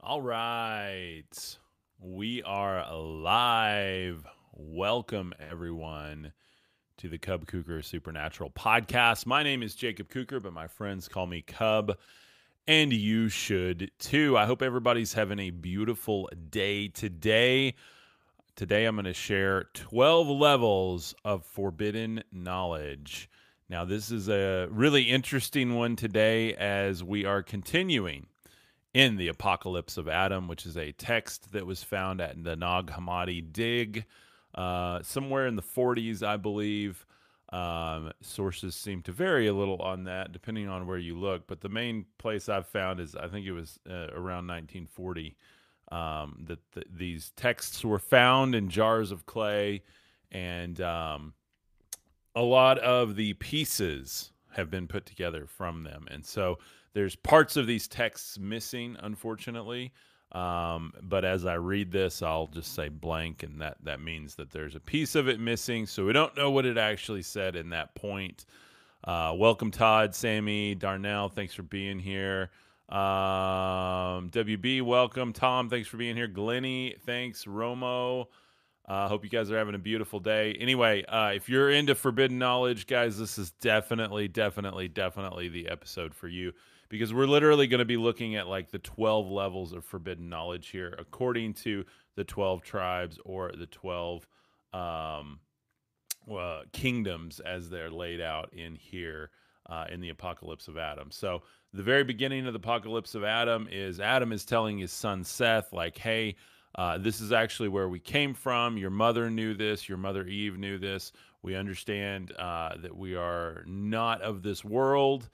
All right. We are live. Welcome, everyone, to the Cub Kuker Supernatural podcast. My name is Jacob Kuker, but my friends call me Cub, and you should too. I hope everybody's having a beautiful day today. Today, I'm going to share 12 levels of forbidden knowledge. Now, this is a really interesting one today as we are continuing in the Apocalypse of Adam, which is a text that was found at the Nag Hammadi dig uh, somewhere in the 40s, I believe. Um, sources seem to vary a little on that, depending on where you look. But the main place I've found is I think it was uh, around 1940 um, that the, these texts were found in jars of clay, and um, a lot of the pieces have been put together from them. And so there's parts of these texts missing, unfortunately. Um, but as I read this, I'll just say blank, and that that means that there's a piece of it missing. So we don't know what it actually said in that point. Uh, welcome, Todd, Sammy, Darnell. Thanks for being here. Um, WB, welcome. Tom, thanks for being here. Glenny, thanks. Romo, I uh, hope you guys are having a beautiful day. Anyway, uh, if you're into forbidden knowledge, guys, this is definitely, definitely, definitely the episode for you because we're literally going to be looking at like the 12 levels of forbidden knowledge here, according to the 12 tribes or the 12 um, uh, kingdoms as they're laid out in here uh, in the apocalypse of Adam. So, the very beginning of the apocalypse of Adam is Adam is telling his son Seth, like, hey, uh, this is actually where we came from. Your mother knew this. Your mother Eve knew this. We understand uh, that we are not of this world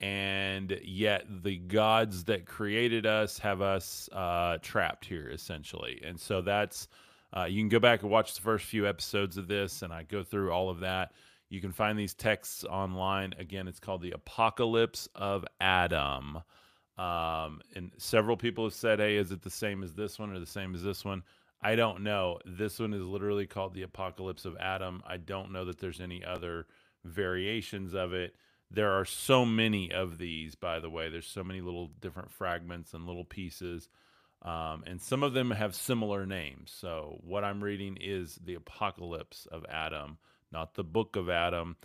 and yet the gods that created us have us uh, trapped here essentially. And so that's uh, you can go back and watch the first few episodes of this and i go through all of that. You can find these texts online. Again it's called the apocalypse of adam. Um, and several people have said hey is it the same as this one or the same as this one? I don't know. This one is literally called the apocalypse of adam. I don't know that there's any other variations of it there are so many of these, by the way. There's so many little different fragments and little pieces. Um, and some of them have similar names. So, what I'm reading is the Apocalypse of Adam, not the Book of Adam,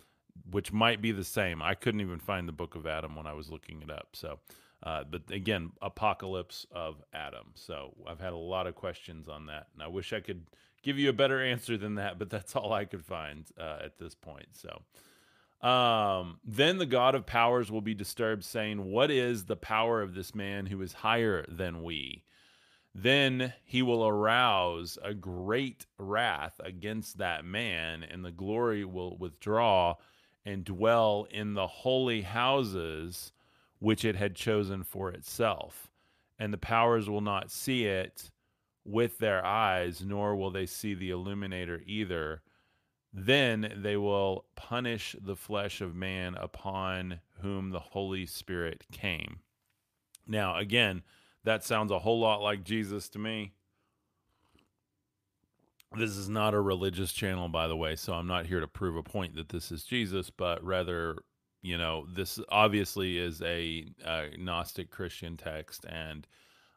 which might be the same. I couldn't even find the Book of Adam when I was looking it up. So, uh, but again, Apocalypse of Adam. So, I've had a lot of questions on that, and I wish I could give you a better answer than that, but that's all I could find uh, at this point. So, um, then the God of powers will be disturbed, saying, What is the power of this man who is higher than we? Then he will arouse a great wrath against that man, and the glory will withdraw and dwell in the holy houses which it had chosen for itself. And the powers will not see it with their eyes, nor will they see the illuminator either then they will punish the flesh of man upon whom the Holy Spirit came. Now, again, that sounds a whole lot like Jesus to me. This is not a religious channel, by the way, so I'm not here to prove a point that this is Jesus, but rather, you know, this obviously is a, a Gnostic Christian text and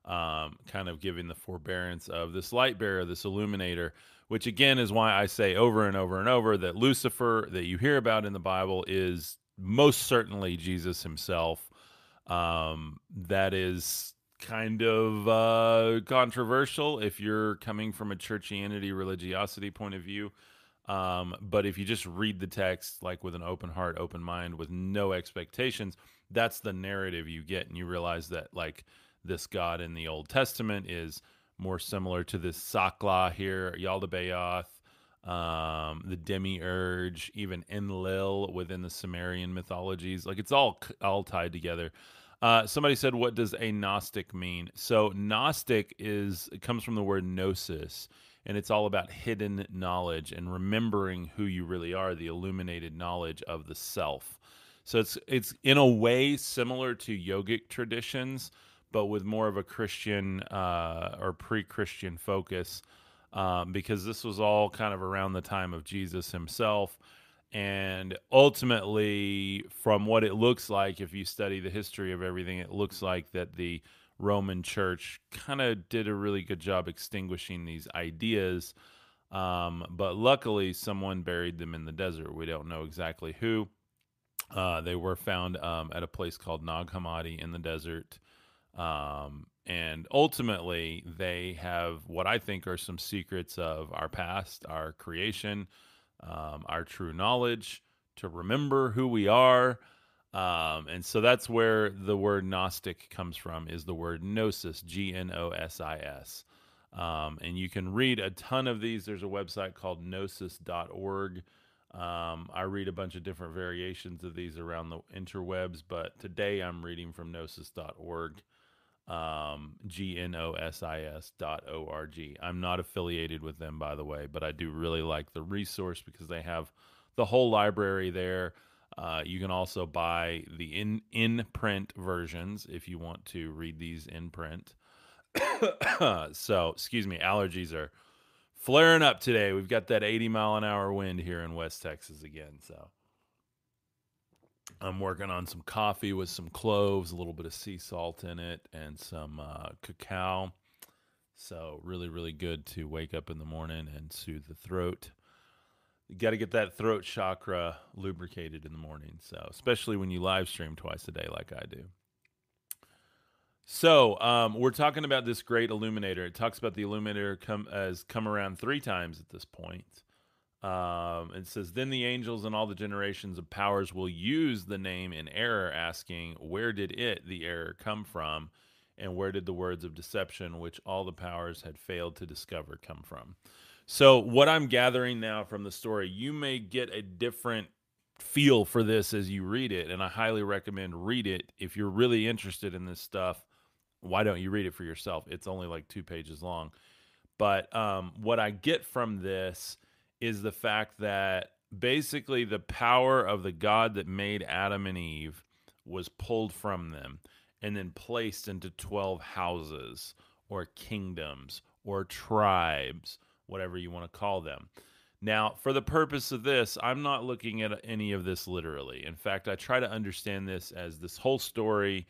um, kind of giving the forbearance of this light bearer, this illuminator which again is why I say over and over and over that Lucifer that you hear about in the Bible is most certainly Jesus himself. Um, that is kind of uh, controversial if you're coming from a churchianity religiosity point of view. Um, but if you just read the text like with an open heart, open mind, with no expectations, that's the narrative you get, and you realize that like this God in the Old Testament is more similar to this Sakla here, Yaldabaoth, um, the Demiurge, even Enlil within the Sumerian mythologies. Like it's all all tied together. Uh, somebody said, "What does a Gnostic mean?" So Gnostic is it comes from the word gnosis, and it's all about hidden knowledge and remembering who you really are, the illuminated knowledge of the self. So it's it's in a way similar to yogic traditions but with more of a Christian uh, or pre-Christian focus, um, because this was all kind of around the time of Jesus himself. And ultimately, from what it looks like, if you study the history of everything, it looks like that the Roman church kind of did a really good job extinguishing these ideas. Um, but luckily, someone buried them in the desert. We don't know exactly who. Uh, they were found um, at a place called Nag Hammadi in the desert. Um, and ultimately, they have what I think are some secrets of our past, our creation, um, our true knowledge, to remember who we are. Um, and so that's where the word Gnostic comes from, is the word gnosis, G N O S I S. Um, and you can read a ton of these. There's a website called gnosis.org. Um, I read a bunch of different variations of these around the interwebs, but today I'm reading from gnosis.org, um, G N O S I S dot O R G. I'm not affiliated with them, by the way, but I do really like the resource because they have the whole library there. Uh, you can also buy the in in print versions if you want to read these in print. so, excuse me, allergies are flaring up today. We've got that 80 mile an hour wind here in West Texas again. So, I'm working on some coffee with some cloves, a little bit of sea salt in it, and some uh, cacao. So, really, really good to wake up in the morning and soothe the throat. You got to get that throat chakra lubricated in the morning. So, especially when you live stream twice a day, like I do. So um, we're talking about this great illuminator. It talks about the illuminator come has come around three times at this point. Um, it says, Then the angels and all the generations of powers will use the name in error, asking, Where did it, the error, come from? And where did the words of deception, which all the powers had failed to discover, come from? So, what I'm gathering now from the story, you may get a different feel for this as you read it. And I highly recommend read it if you're really interested in this stuff why don't you read it for yourself? It's only like two pages long. But um, what I get from this is the fact that basically the power of the God that made Adam and Eve was pulled from them and then placed into 12 houses or kingdoms or tribes, whatever you want to call them. Now, for the purpose of this, I'm not looking at any of this literally. In fact, I try to understand this as this whole story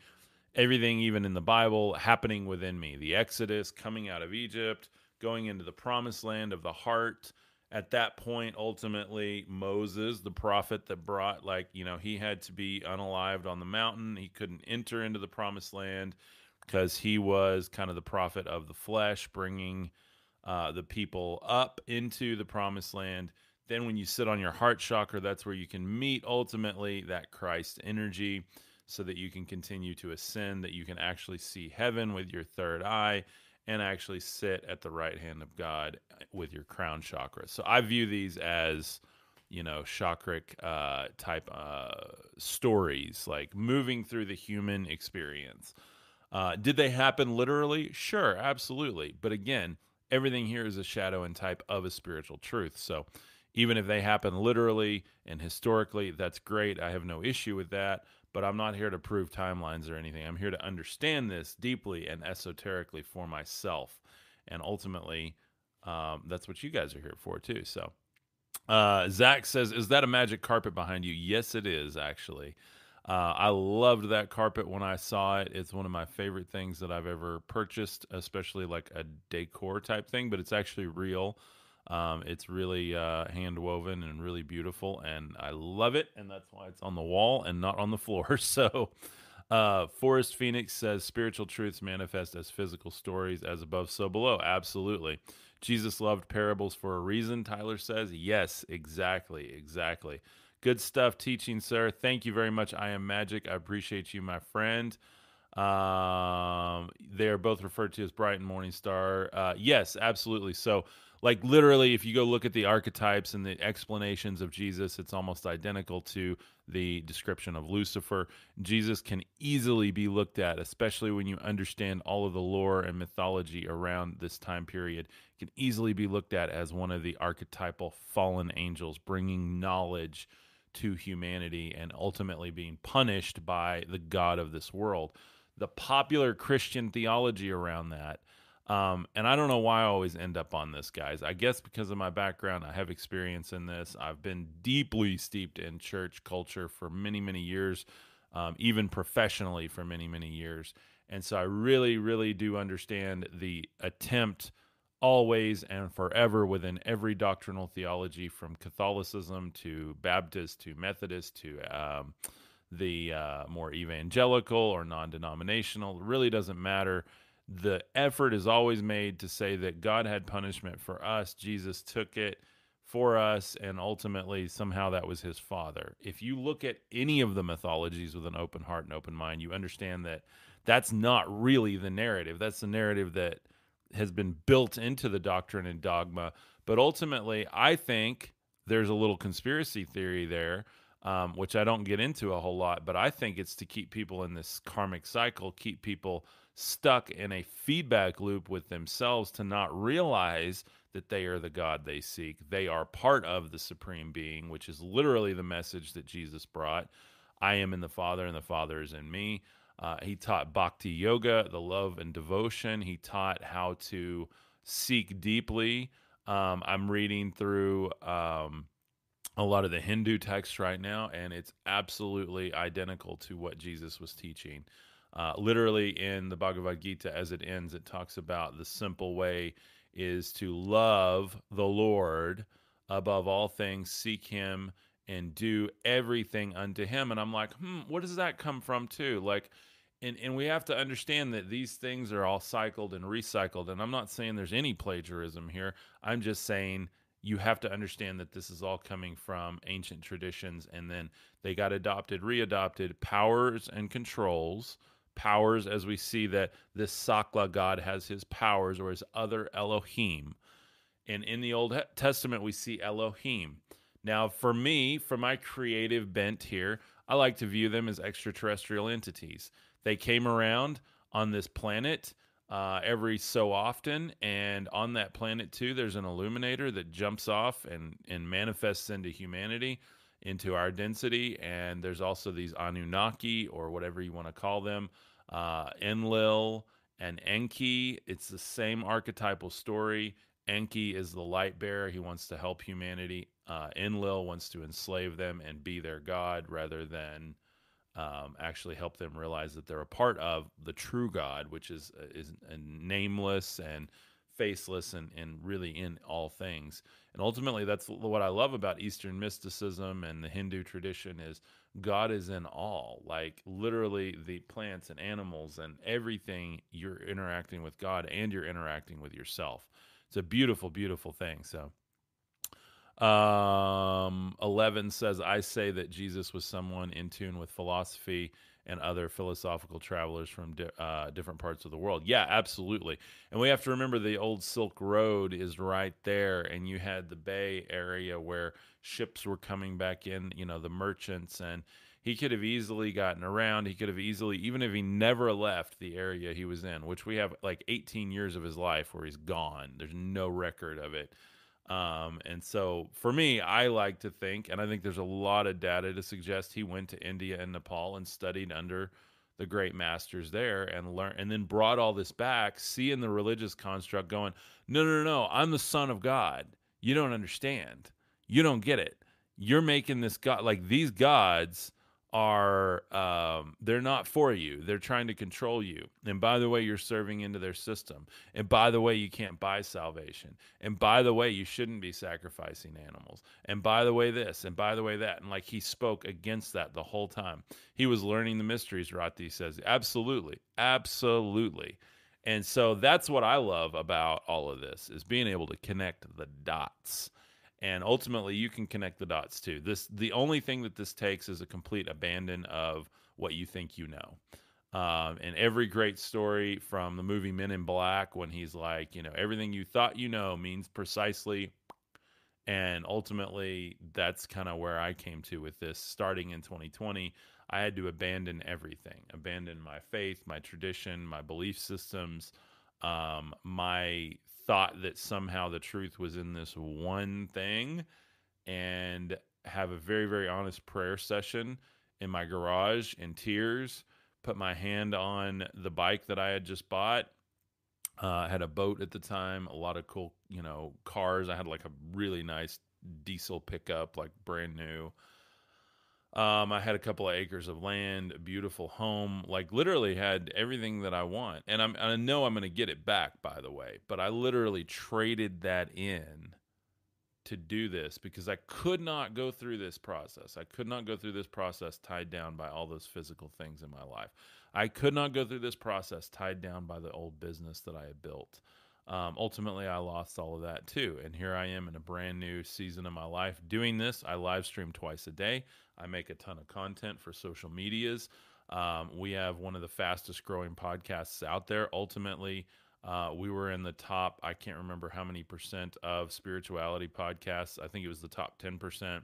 everything, even in the Bible, happening within me. The Exodus, coming out of Egypt, going into the promised land of the heart. At that point, ultimately, Moses, the prophet that brought, like, you know, he had to be unalived on the mountain. He couldn't enter into the promised land because he was kind of the prophet of the flesh, bringing uh, the people up into the promised land. Then, when you sit on your heart chakra, that's where you can meet ultimately that Christ energy so that you can continue to ascend, that you can actually see heaven with your third eye and actually sit at the right hand of God with your crown chakra. So I view these as, you know, chakric uh, type uh, stories, like moving through the human experience. Uh, did they happen literally? Sure, absolutely. But again, everything here is a shadow and type of a spiritual truth. So even if they happen literally and historically, that's great. I have no issue with that but I'm not here to prove timelines or anything. I'm here to understand this deeply and esoterically for myself. And ultimately, um, that's what you guys are here for, too. So, uh, Zach says, Is that a magic carpet behind you? Yes, it is, actually. Uh, I loved that carpet when I saw it. It's one of my favorite things that I've ever purchased, especially like a decor type thing, but it's actually real. Um, it's really uh, hand woven and really beautiful, and I love it. And that's why it's on the wall and not on the floor. So, uh, Forest Phoenix says spiritual truths manifest as physical stories, as above, so below. Absolutely. Jesus loved parables for a reason, Tyler says. Yes, exactly. Exactly. Good stuff teaching, sir. Thank you very much. I am Magic. I appreciate you, my friend. Um, they are both referred to as bright and morning star. Uh, yes, absolutely. So, like literally if you go look at the archetypes and the explanations of Jesus it's almost identical to the description of Lucifer. Jesus can easily be looked at especially when you understand all of the lore and mythology around this time period can easily be looked at as one of the archetypal fallen angels bringing knowledge to humanity and ultimately being punished by the god of this world. The popular christian theology around that um, and I don't know why I always end up on this, guys. I guess because of my background, I have experience in this. I've been deeply steeped in church culture for many, many years, um, even professionally for many, many years. And so I really, really do understand the attempt always and forever within every doctrinal theology from Catholicism to Baptist to Methodist to um, the uh, more evangelical or non denominational. It really doesn't matter. The effort is always made to say that God had punishment for us, Jesus took it for us, and ultimately somehow that was his father. If you look at any of the mythologies with an open heart and open mind, you understand that that's not really the narrative. That's the narrative that has been built into the doctrine and dogma. But ultimately, I think there's a little conspiracy theory there, um, which I don't get into a whole lot, but I think it's to keep people in this karmic cycle, keep people stuck in a feedback loop with themselves to not realize that they are the God they seek. They are part of the supreme being, which is literally the message that Jesus brought. I am in the Father, and the Father is in me. Uh, he taught bhakti yoga, the love and devotion. He taught how to seek deeply. Um, I'm reading through um, a lot of the Hindu texts right now, and it's absolutely identical to what Jesus was teaching. Uh, literally, in the Bhagavad Gita, as it ends, it talks about the simple way is to love the Lord above all things, seek Him, and do everything unto Him. And I'm like, hmm, what does that come from, too? Like, and and we have to understand that these things are all cycled and recycled and i'm not saying there's any plagiarism here i'm just saying you have to understand that this is all coming from ancient traditions and then they got adopted readopted powers and controls powers as we see that this sakla god has his powers or his other elohim. And in the old testament we see elohim. Now for me for my creative bent here i like to view them as extraterrestrial entities. They came around on this planet uh, every so often, and on that planet too, there's an illuminator that jumps off and and manifests into humanity, into our density. And there's also these Anunnaki or whatever you want to call them, uh, Enlil and Enki. It's the same archetypal story. Enki is the light bearer. He wants to help humanity. Uh, Enlil wants to enslave them and be their god rather than um, actually help them realize that they're a part of the true God, which is uh, is nameless and faceless and, and really in all things. And ultimately, that's what I love about Eastern mysticism and the Hindu tradition is God is in all. Like literally, the plants and animals and everything you're interacting with God, and you're interacting with yourself. It's a beautiful, beautiful thing. So. Um, 11 says, I say that Jesus was someone in tune with philosophy and other philosophical travelers from di- uh, different parts of the world. Yeah, absolutely. And we have to remember the old Silk Road is right there, and you had the Bay Area where ships were coming back in, you know, the merchants, and he could have easily gotten around. He could have easily, even if he never left the area he was in, which we have like 18 years of his life where he's gone. There's no record of it. Um, and so for me, I like to think, and I think there's a lot of data to suggest he went to India and Nepal and studied under the great masters there and learn and then brought all this back, seeing the religious construct going, no, no, no, no, I'm the son of God. You don't understand. You don't get it. You're making this God like these gods are um, they're not for you. They're trying to control you. And by the way you're serving into their system. And by the way you can't buy salvation. And by the way you shouldn't be sacrificing animals. And by the way this and by the way that. And like he spoke against that the whole time. He was learning the mysteries rati says. Absolutely. Absolutely. And so that's what i love about all of this is being able to connect the dots and ultimately you can connect the dots too. This the only thing that this takes is a complete abandon of what you think you know. Um, and every great story from the movie men in black when he's like you know everything you thought you know means precisely and ultimately that's kind of where i came to with this starting in 2020 i had to abandon everything. Abandon my faith my tradition my belief systems um, my thought that somehow the truth was in this one thing and have a very, very honest prayer session in my garage in tears, put my hand on the bike that I had just bought. Uh, I had a boat at the time, a lot of cool, you know, cars. I had like a really nice diesel pickup, like brand new. Um, I had a couple of acres of land, a beautiful home, like literally had everything that I want. And I'm I know I'm going to get it back by the way, but I literally traded that in to do this because I could not go through this process. I could not go through this process tied down by all those physical things in my life. I could not go through this process tied down by the old business that I had built. Um, ultimately, I lost all of that too. And here I am in a brand new season of my life doing this. I live stream twice a day. I make a ton of content for social medias. Um, we have one of the fastest growing podcasts out there. Ultimately, uh, we were in the top, I can't remember how many percent of spirituality podcasts. I think it was the top 10%.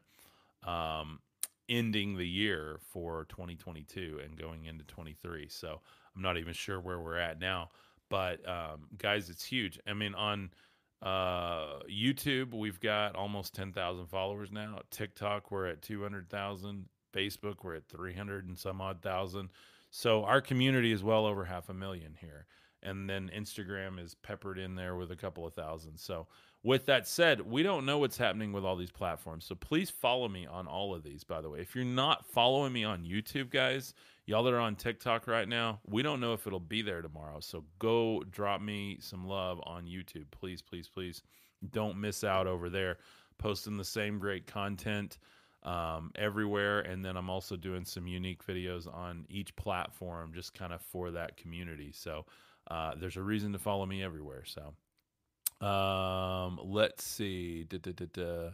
Um, ending the year for 2022 and going into 23. So I'm not even sure where we're at now. But um, guys, it's huge. I mean, on uh, YouTube, we've got almost 10,000 followers now. TikTok, we're at 200,000. Facebook, we're at 300 and some odd thousand. So our community is well over half a million here. And then Instagram is peppered in there with a couple of thousand. So with that said, we don't know what's happening with all these platforms. So please follow me on all of these, by the way. If you're not following me on YouTube, guys, y'all that are on TikTok right now, we don't know if it'll be there tomorrow. So go drop me some love on YouTube. Please, please, please don't miss out over there. Posting the same great content um, everywhere. And then I'm also doing some unique videos on each platform just kind of for that community. So uh, there's a reason to follow me everywhere. So um, let's see. Da, da, da,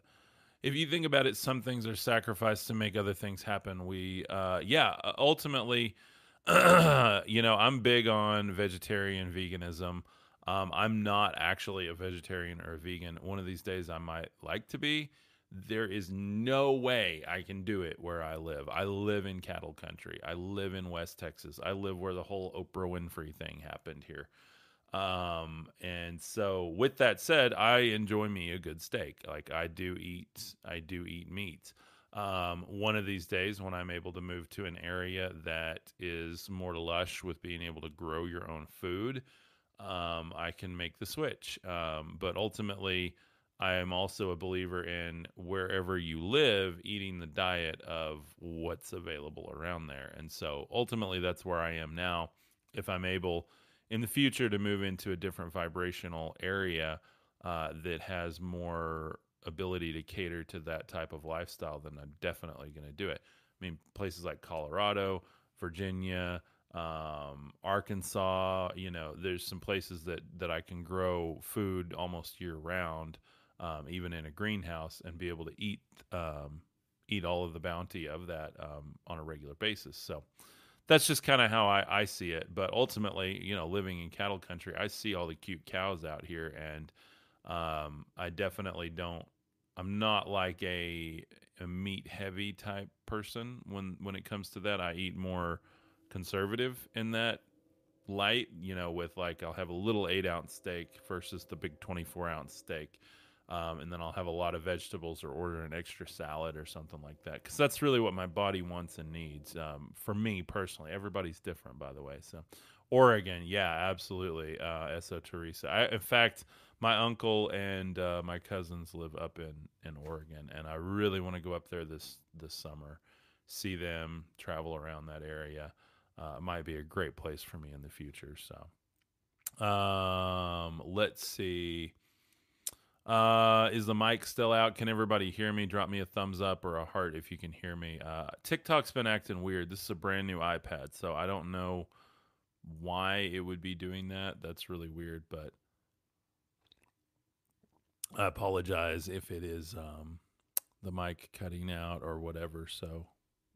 if you think about it, some things are sacrificed to make other things happen. We, uh, yeah, ultimately, you know, I'm big on vegetarian veganism. Um, I'm not actually a vegetarian or a vegan. One of these days, I might like to be. There is no way I can do it where I live. I live in cattle country. I live in West Texas. I live where the whole Oprah Winfrey thing happened here. Um, and so with that said, I enjoy me a good steak. Like I do eat, I do eat meat. Um, one of these days when I'm able to move to an area that is more lush with being able to grow your own food, um, I can make the switch. Um, but ultimately, I am also a believer in wherever you live, eating the diet of what's available around there. And so ultimately, that's where I am now. If I'm able in the future to move into a different vibrational area uh, that has more ability to cater to that type of lifestyle, then I'm definitely going to do it. I mean, places like Colorado, Virginia, um, Arkansas, you know, there's some places that, that I can grow food almost year round, um, even in a greenhouse, and be able to eat um, eat all of the bounty of that um, on a regular basis. So, that's just kind of how I, I see it. But ultimately, you know, living in cattle country, I see all the cute cows out here, and um, I definitely don't. I'm not like a, a meat heavy type person when when it comes to that. I eat more conservative in that light. You know, with like I'll have a little eight ounce steak versus the big 24 ounce steak. Um, and then I'll have a lot of vegetables or order an extra salad or something like that because that's really what my body wants and needs. Um, for me personally, everybody's different, by the way. So, Oregon, yeah, absolutely. Uh, So Teresa. I, in fact, my uncle and uh, my cousins live up in in Oregon, and I really want to go up there this this summer, see them, travel around that area. Uh, might be a great place for me in the future. So, um, let's see. Uh, is the mic still out? Can everybody hear me? Drop me a thumbs up or a heart if you can hear me. Uh, TikTok's been acting weird. This is a brand new iPad, so I don't know why it would be doing that. That's really weird, but I apologize if it is um, the mic cutting out or whatever. So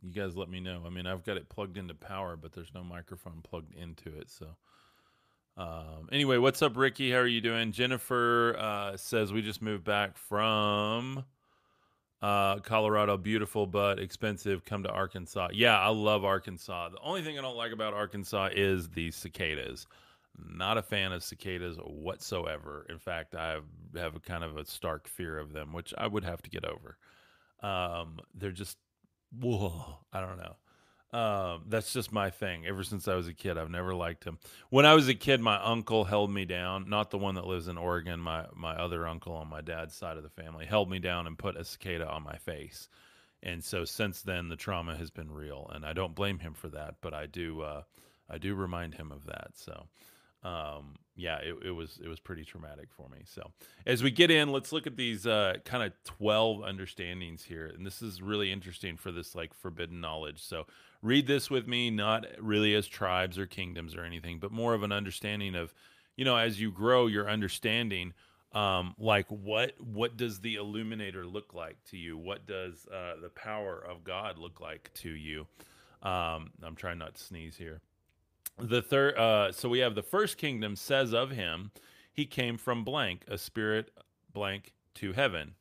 you guys let me know. I mean, I've got it plugged into power, but there's no microphone plugged into it, so um, anyway, what's up, Ricky? How are you doing? Jennifer uh, says we just moved back from uh, Colorado. Beautiful but expensive. Come to Arkansas. Yeah, I love Arkansas. The only thing I don't like about Arkansas is the cicadas. Not a fan of cicadas whatsoever. In fact, I have a kind of a stark fear of them, which I would have to get over. Um, they're just, whoa, I don't know. Um, that's just my thing. Ever since I was a kid, I've never liked him. When I was a kid, my uncle held me down. Not the one that lives in Oregon. My my other uncle on my dad's side of the family held me down and put a cicada on my face. and so since then the trauma has been real, and I don't blame him for that, but I do uh, I do remind him of that. So um, yeah, it, it, was it was pretty traumatic for me. So as we get in, let's look at these uh, kind of twelve understandings here, and this is really interesting for this like forbidden knowledge. So read this with me, not really as tribes or kingdoms or anything, but more of an understanding of, you know, as you grow your understanding. Um, like what what does the illuminator look like to you? What does uh, the power of God look like to you? Um, I'm trying not to sneeze here the third uh, so we have the first kingdom says of him he came from blank a spirit blank to heaven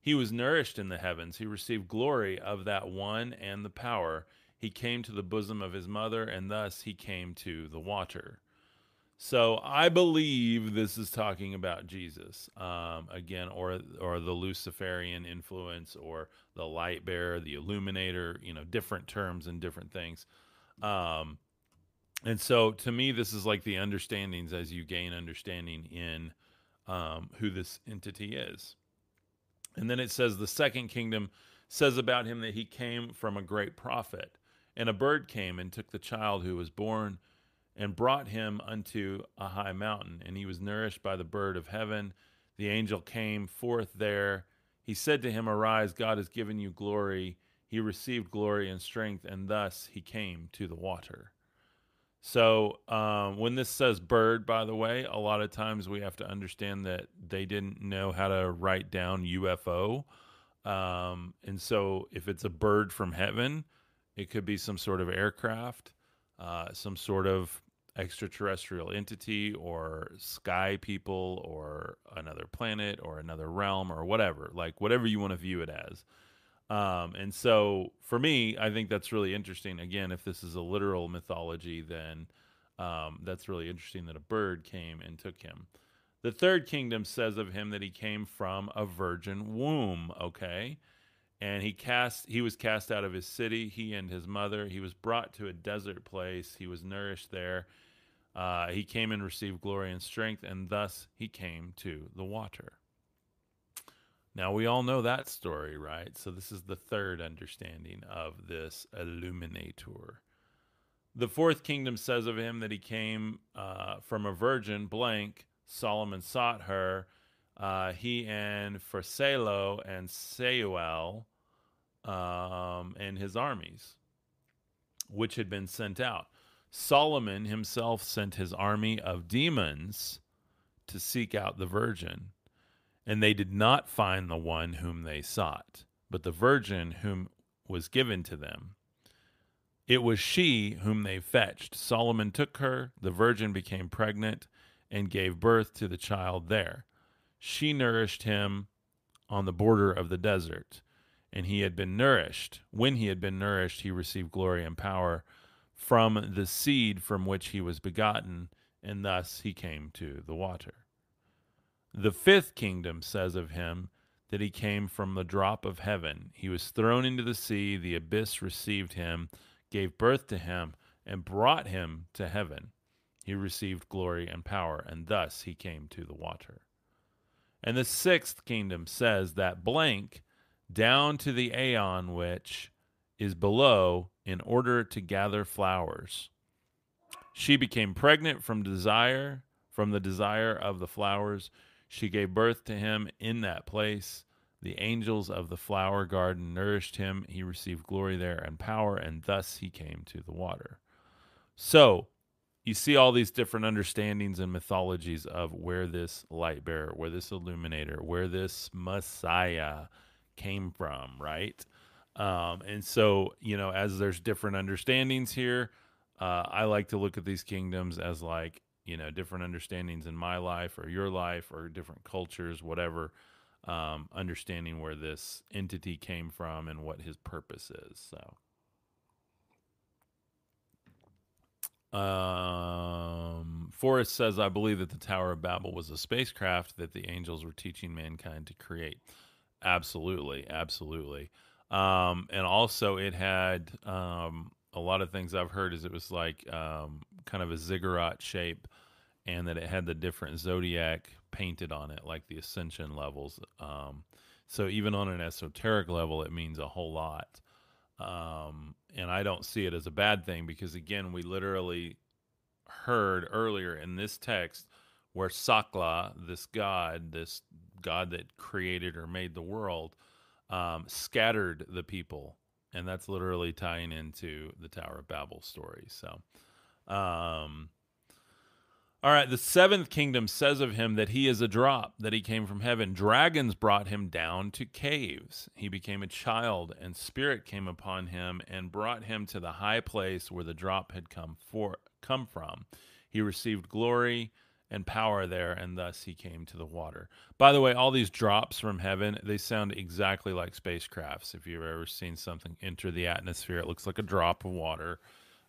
he was nourished in the heavens he received glory of that one and the power he came to the bosom of his mother and thus he came to the water. So i believe this is talking about jesus. Um, again or or the luciferian influence or the light bearer the illuminator you know different terms and different things. Um, and so to me this is like the understandings as you gain understanding in um, who this entity is. And then it says the second kingdom says about him that he came from a great prophet and a bird came and took the child who was born and brought him unto a high mountain. And he was nourished by the bird of heaven. The angel came forth there. He said to him arise god has given you glory. He received glory and strength and thus he came to the water. So um, when this says bird, by the way, a lot of times we have to understand that they didn't know how to write down UFO. Um, and so if it's a bird from heaven, it could be some sort of aircraft, uh, some sort of extraterrestrial entity or sky people or another planet or another realm or whatever, like whatever you want to view it as. Um, and so for me, I think that's really interesting. Again, if this is a literal mythology, then um, that's really interesting that a bird came and took him. The third kingdom says of him that he came from a virgin womb, okay? And he cast he was cast out of his city, he and his mother. He was brought to a desert place. He was nourished there. Uh, he came and received glory and strength, and thus he came to the water. Now, we all know that story, right? So, this is the third understanding of this illuminator. The fourth kingdom says of him that he came uh, from a virgin, blank. Solomon sought her. Uh, he and Phersalo and Sauel um, and his armies, which had been sent out. Solomon himself sent his army of demons to seek out the virgin and they did not find the one whom they sought, but the virgin whom was given to them. It was she whom they fetched. Solomon took her, the virgin became pregnant, and gave birth to the child there. She nourished him on the border of the desert, and he had been nourished. When he had been nourished, he received glory and power from the seed from which he was begotten, and thus he came to the water. The fifth kingdom says of him that he came from the drop of heaven. He was thrown into the sea, the abyss received him, gave birth to him, and brought him to heaven. He received glory and power, and thus he came to the water. And the sixth kingdom says that blank down to the aeon which is below in order to gather flowers. She became pregnant from desire, from the desire of the flowers. She gave birth to him in that place. The angels of the flower garden nourished him. He received glory there and power, and thus he came to the water. So, you see all these different understandings and mythologies of where this light bearer, where this illuminator, where this Messiah came from, right? Um, and so, you know, as there's different understandings here, uh, I like to look at these kingdoms as like you know different understandings in my life or your life or different cultures whatever um, understanding where this entity came from and what his purpose is so um, Forrest says, I believe that the Tower of Babel was a spacecraft that the angels were teaching mankind to create. Absolutely. Absolutely. Um, and also, it had um, a lot of things I've heard is it was like um, kind of a ziggurat shape, and that it had the different zodiac painted on it, like the ascension levels. Um, So even on an esoteric level, it means a whole lot. Um, and I don't see it as a bad thing because, again, we literally heard earlier in this text where Sakla, this god, this god that created or made the world, um, scattered the people. And that's literally tying into the Tower of Babel story. So, um, all right, the seventh kingdom says of him that he is a drop, that he came from heaven. Dragons brought him down to caves. He became a child, and spirit came upon him and brought him to the high place where the drop had come for come from. He received glory and power there, and thus he came to the water. By the way, all these drops from heaven, they sound exactly like spacecrafts. If you've ever seen something enter the atmosphere, it looks like a drop of water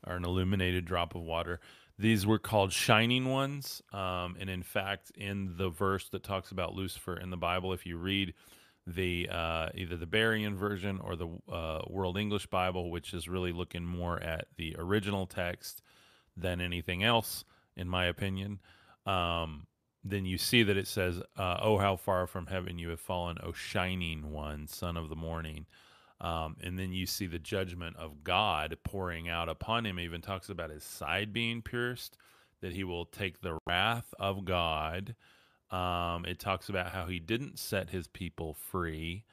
or an illuminated drop of water. These were called shining ones. Um, and in fact, in the verse that talks about Lucifer in the Bible, if you read the uh, either the Berean version or the uh, World English Bible, which is really looking more at the original text than anything else, in my opinion, um, then you see that it says, uh, "Oh, how far from heaven you have fallen, O shining one, son of the morning." Um, and then you see the judgment of God pouring out upon him. It even talks about his side being pierced, that he will take the wrath of God. Um, it talks about how he didn't set his people free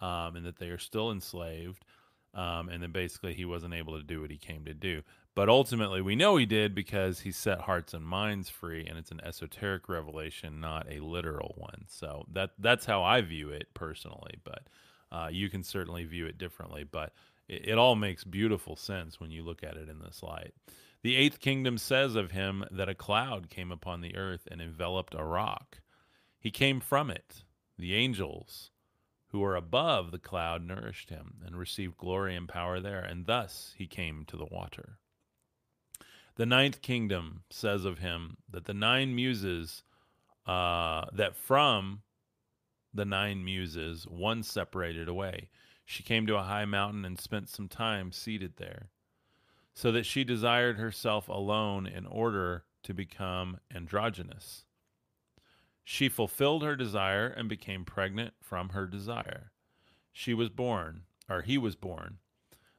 um, and that they are still enslaved. Um, and then basically he wasn't able to do what he came to do. But ultimately, we know he did because he set hearts and minds free, and it's an esoteric revelation, not a literal one. So that that's how I view it personally. But uh, you can certainly view it differently, but it, it all makes beautiful sense when you look at it in this light. The eighth kingdom says of him that a cloud came upon the earth and enveloped a rock. He came from it. The angels who were above the cloud nourished him and received glory and power there, and thus he came to the water. The ninth kingdom says of him that the nine muses, uh, that from the nine muses, one separated away. She came to a high mountain and spent some time seated there, so that she desired herself alone in order to become androgynous. She fulfilled her desire and became pregnant from her desire. She was born, or he was born.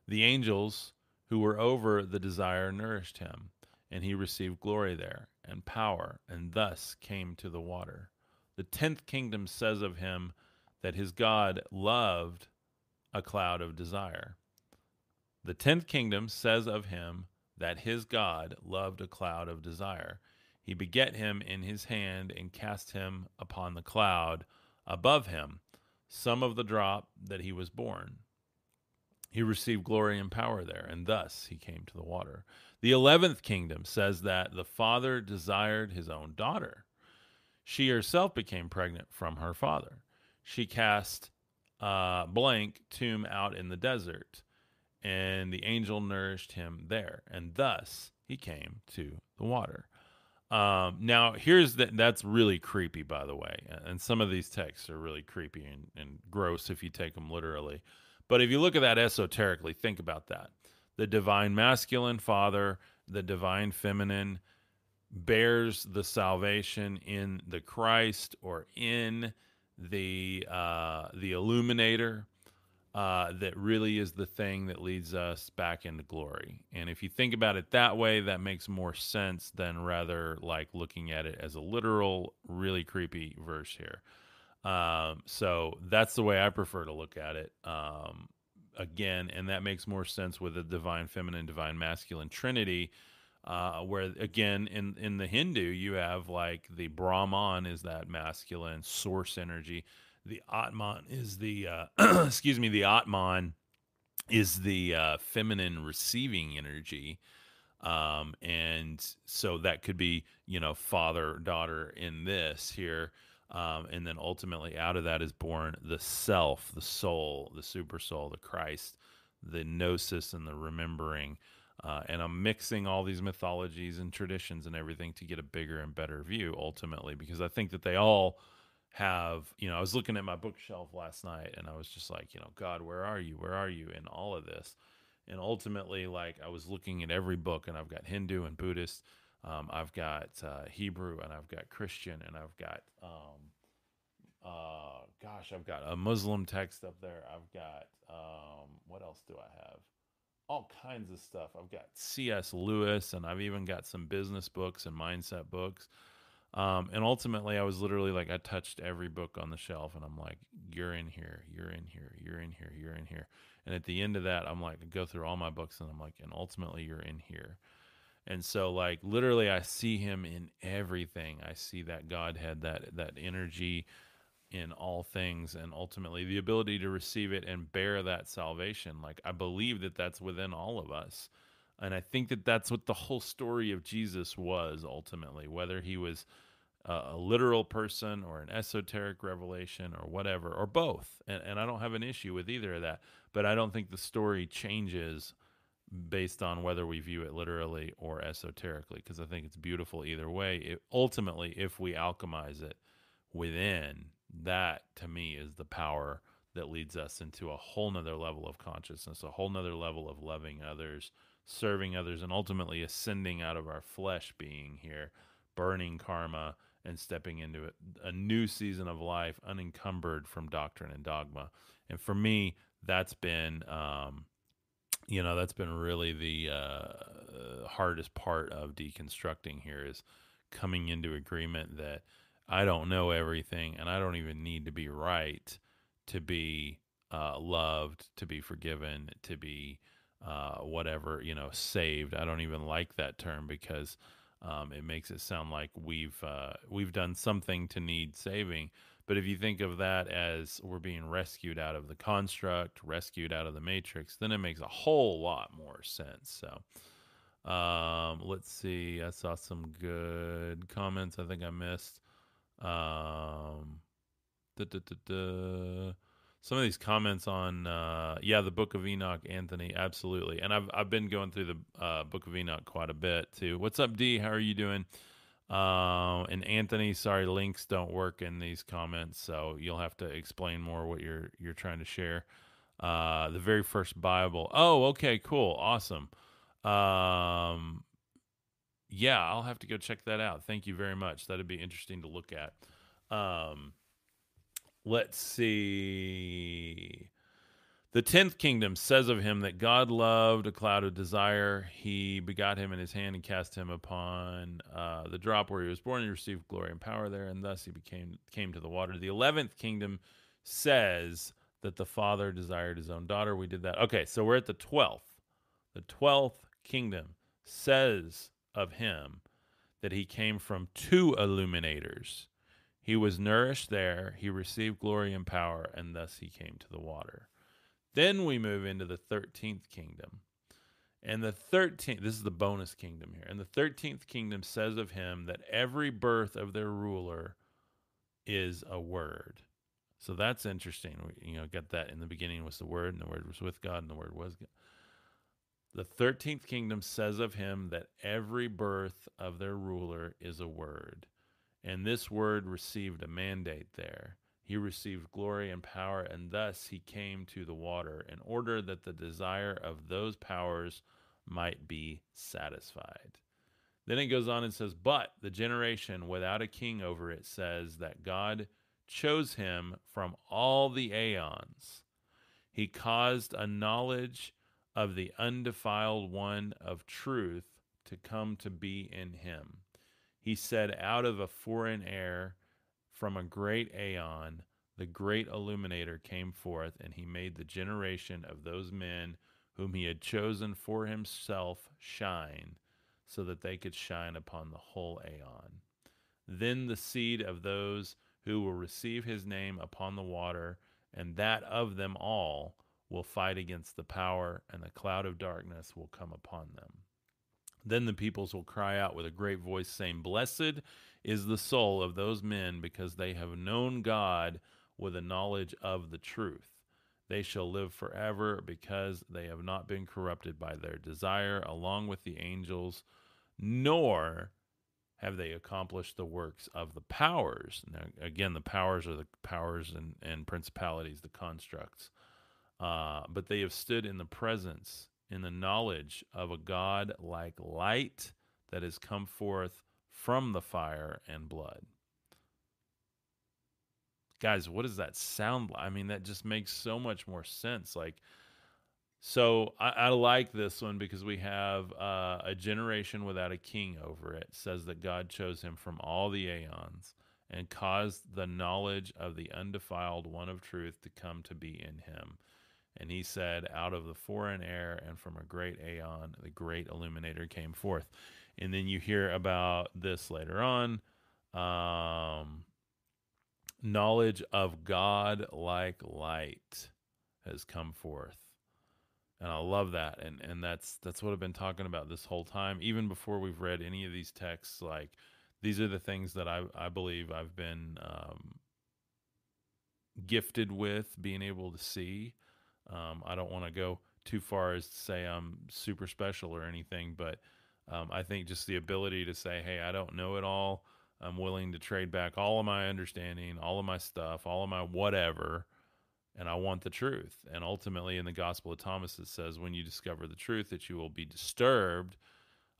The angels who were over the desire nourished him, and he received glory there and power, and thus came to the water. The tenth kingdom says of him that his God loved a cloud of desire. The tenth kingdom says of him that his God loved a cloud of desire. He beget him in his hand and cast him upon the cloud above him, some of the drop that he was born. He received glory and power there, and thus he came to the water. The eleventh kingdom says that the father desired his own daughter. She herself became pregnant from her father. She cast uh, blank tomb out in the desert, and the angel nourished him there, and thus he came to the water. Um, now, here's that. That's really creepy, by the way, and some of these texts are really creepy and, and gross if you take them literally. But if you look at that esoterically, think about that: the divine masculine father, the divine feminine bears the salvation in the Christ or in the uh, the illuminator uh, that really is the thing that leads us back into glory. And if you think about it that way, that makes more sense than rather like looking at it as a literal, really creepy verse here. Um, so that's the way I prefer to look at it. Um, again, and that makes more sense with the divine feminine, divine masculine trinity uh, where again in in the Hindu you have like the Brahman is that masculine source energy, the Atman is the uh, excuse me the Atman is the uh, feminine receiving energy, um, and so that could be you know father daughter in this here. Um, and then ultimately out of that is born the self, the soul, the super soul, the Christ, the gnosis, and the remembering. Uh, and I'm mixing all these mythologies and traditions and everything to get a bigger and better view ultimately, because I think that they all have, you know, I was looking at my bookshelf last night and I was just like, you know, God, where are you? Where are you in all of this? And ultimately, like, I was looking at every book and I've got Hindu and Buddhist, um, I've got uh, Hebrew and I've got Christian and I've got um, uh, gosh, I've got a Muslim text up there. I've got um, what else do I have? All kinds of stuff. I've got C.S. Lewis, and I've even got some business books and mindset books. Um, and ultimately, I was literally like, I touched every book on the shelf, and I'm like, "You're in here. You're in here. You're in here. You're in here." And at the end of that, I'm like, I go through all my books, and I'm like, and ultimately, you're in here. And so, like, literally, I see him in everything. I see that Godhead, that that energy in all things, and ultimately the ability to receive it and bear that salvation. Like, I believe that that's within all of us. And I think that that's what the whole story of Jesus was ultimately, whether he was a, literal person or an esoteric revelation or whatever, or both. And, and I don't have an issue with either of that. But I don't think the story changes based on whether we view it literally or esoterically, because I think it's beautiful either way. It, ultimately, if we alchemize it within, that to me is the power that leads us into a whole nother level of consciousness, a whole nother level of loving others, serving others, and ultimately ascending out of our flesh being here, burning karma, and stepping into a, a new season of life unencumbered from doctrine and dogma. And for me, that's been, um, you know, that's been really the uh, hardest part of deconstructing here is coming into agreement that I don't know everything and I don't even need to be right to be uh, loved, to be forgiven, to be uh, whatever, you know, saved. I don't even like that term because um, it makes it sound like we've uh, we've done something to need saving. But if you think of that as we're being rescued out of the construct, rescued out of the matrix, then it makes a whole lot more sense. So um, let's see. I saw some good comments. I think I missed. Um, da, da, da, some of these comments on uh, yeah the book of enoch anthony absolutely. And i've, I've been going through the uh, book of enoch quite a bit too. What's up d how are you doing? Uh, and anthony sorry links don't work in these comments so you'll have to explain more what you're you're trying to share. Uh, the very first bible. Oh okay cool. Awesome. Um, yeah i'll have to go check that out thank you very much that'd be interesting to look at um, let's see. The tenth kingdom says of him that God loved a cloud of desire. He begot him in his hand and cast him upon uh, the drop where he was born. He received glory and power there, and thus he became came to the water. The eleventh kingdom says that the father desired his own daughter. We did that. Okay, so we're at the twelfth. The twelfth kingdom says of him that he came from two illuminators. He was nourished there, he received glory and power, and thus he came to the water. Then we move into the 13th kingdom. And the 13th, this is the bonus kingdom here. And the 13th kingdom says of him that every birth of their ruler is a word. So that's interesting. We, you know, got that in the beginning was the word, and the word was with God, and the word was God. The 13th kingdom says of him that every birth of their ruler is a word. And this word received a mandate there. He received glory and power, and thus he came to the water in order that the desire of those powers might be satisfied. Then it goes on and says, But the generation without a king over it says that God chose him from all the aeons. He caused a knowledge of the undefiled one of truth to come to be in him. He said, Out of a foreign air, from a great aeon, the great illuminator came forth, and he made the generation of those men whom he had chosen for himself shine, so that they could shine upon the whole aeon. Then the seed of those who will receive his name upon the water, and that of them all, will fight against the power, and the cloud of darkness will come upon them. Then the peoples will cry out with a great voice, saying, Blessed is the soul of those men, because they have known God with a knowledge of the truth. They shall live forever, because they have not been corrupted by their desire, along with the angels, nor have they accomplished the works of the powers. Now, again, the powers are the powers and, and principalities, the constructs. Uh, but they have stood in the presence in the knowledge of a God like light that has come forth from the fire and blood. guys, what does that sound like? I mean, that just makes so much more sense. Like, so I, I like this one because we have uh, a generation without a king over it. it. Says that God chose him from all the aeons and caused the knowledge of the undefiled one of truth to come to be in him. And he said, Out of the foreign air and from a great aeon, the great illuminator came forth. And then you hear about this later on. Um, knowledge of God like light has come forth and I love that. And and that's that's what I've been talking about this whole time, even before we've read any of these texts. Like these are the things that I I believe I've been um, gifted with being able to see. Um, I don't want to go too far as to say I'm super special or anything, but um, I think just the ability to say, "Hey, I don't know it all." I'm willing to trade back all of my understanding, all of my stuff, all of my whatever, and I want the truth. And ultimately, in the Gospel of Thomas, it says, when you discover the truth, that you will be disturbed.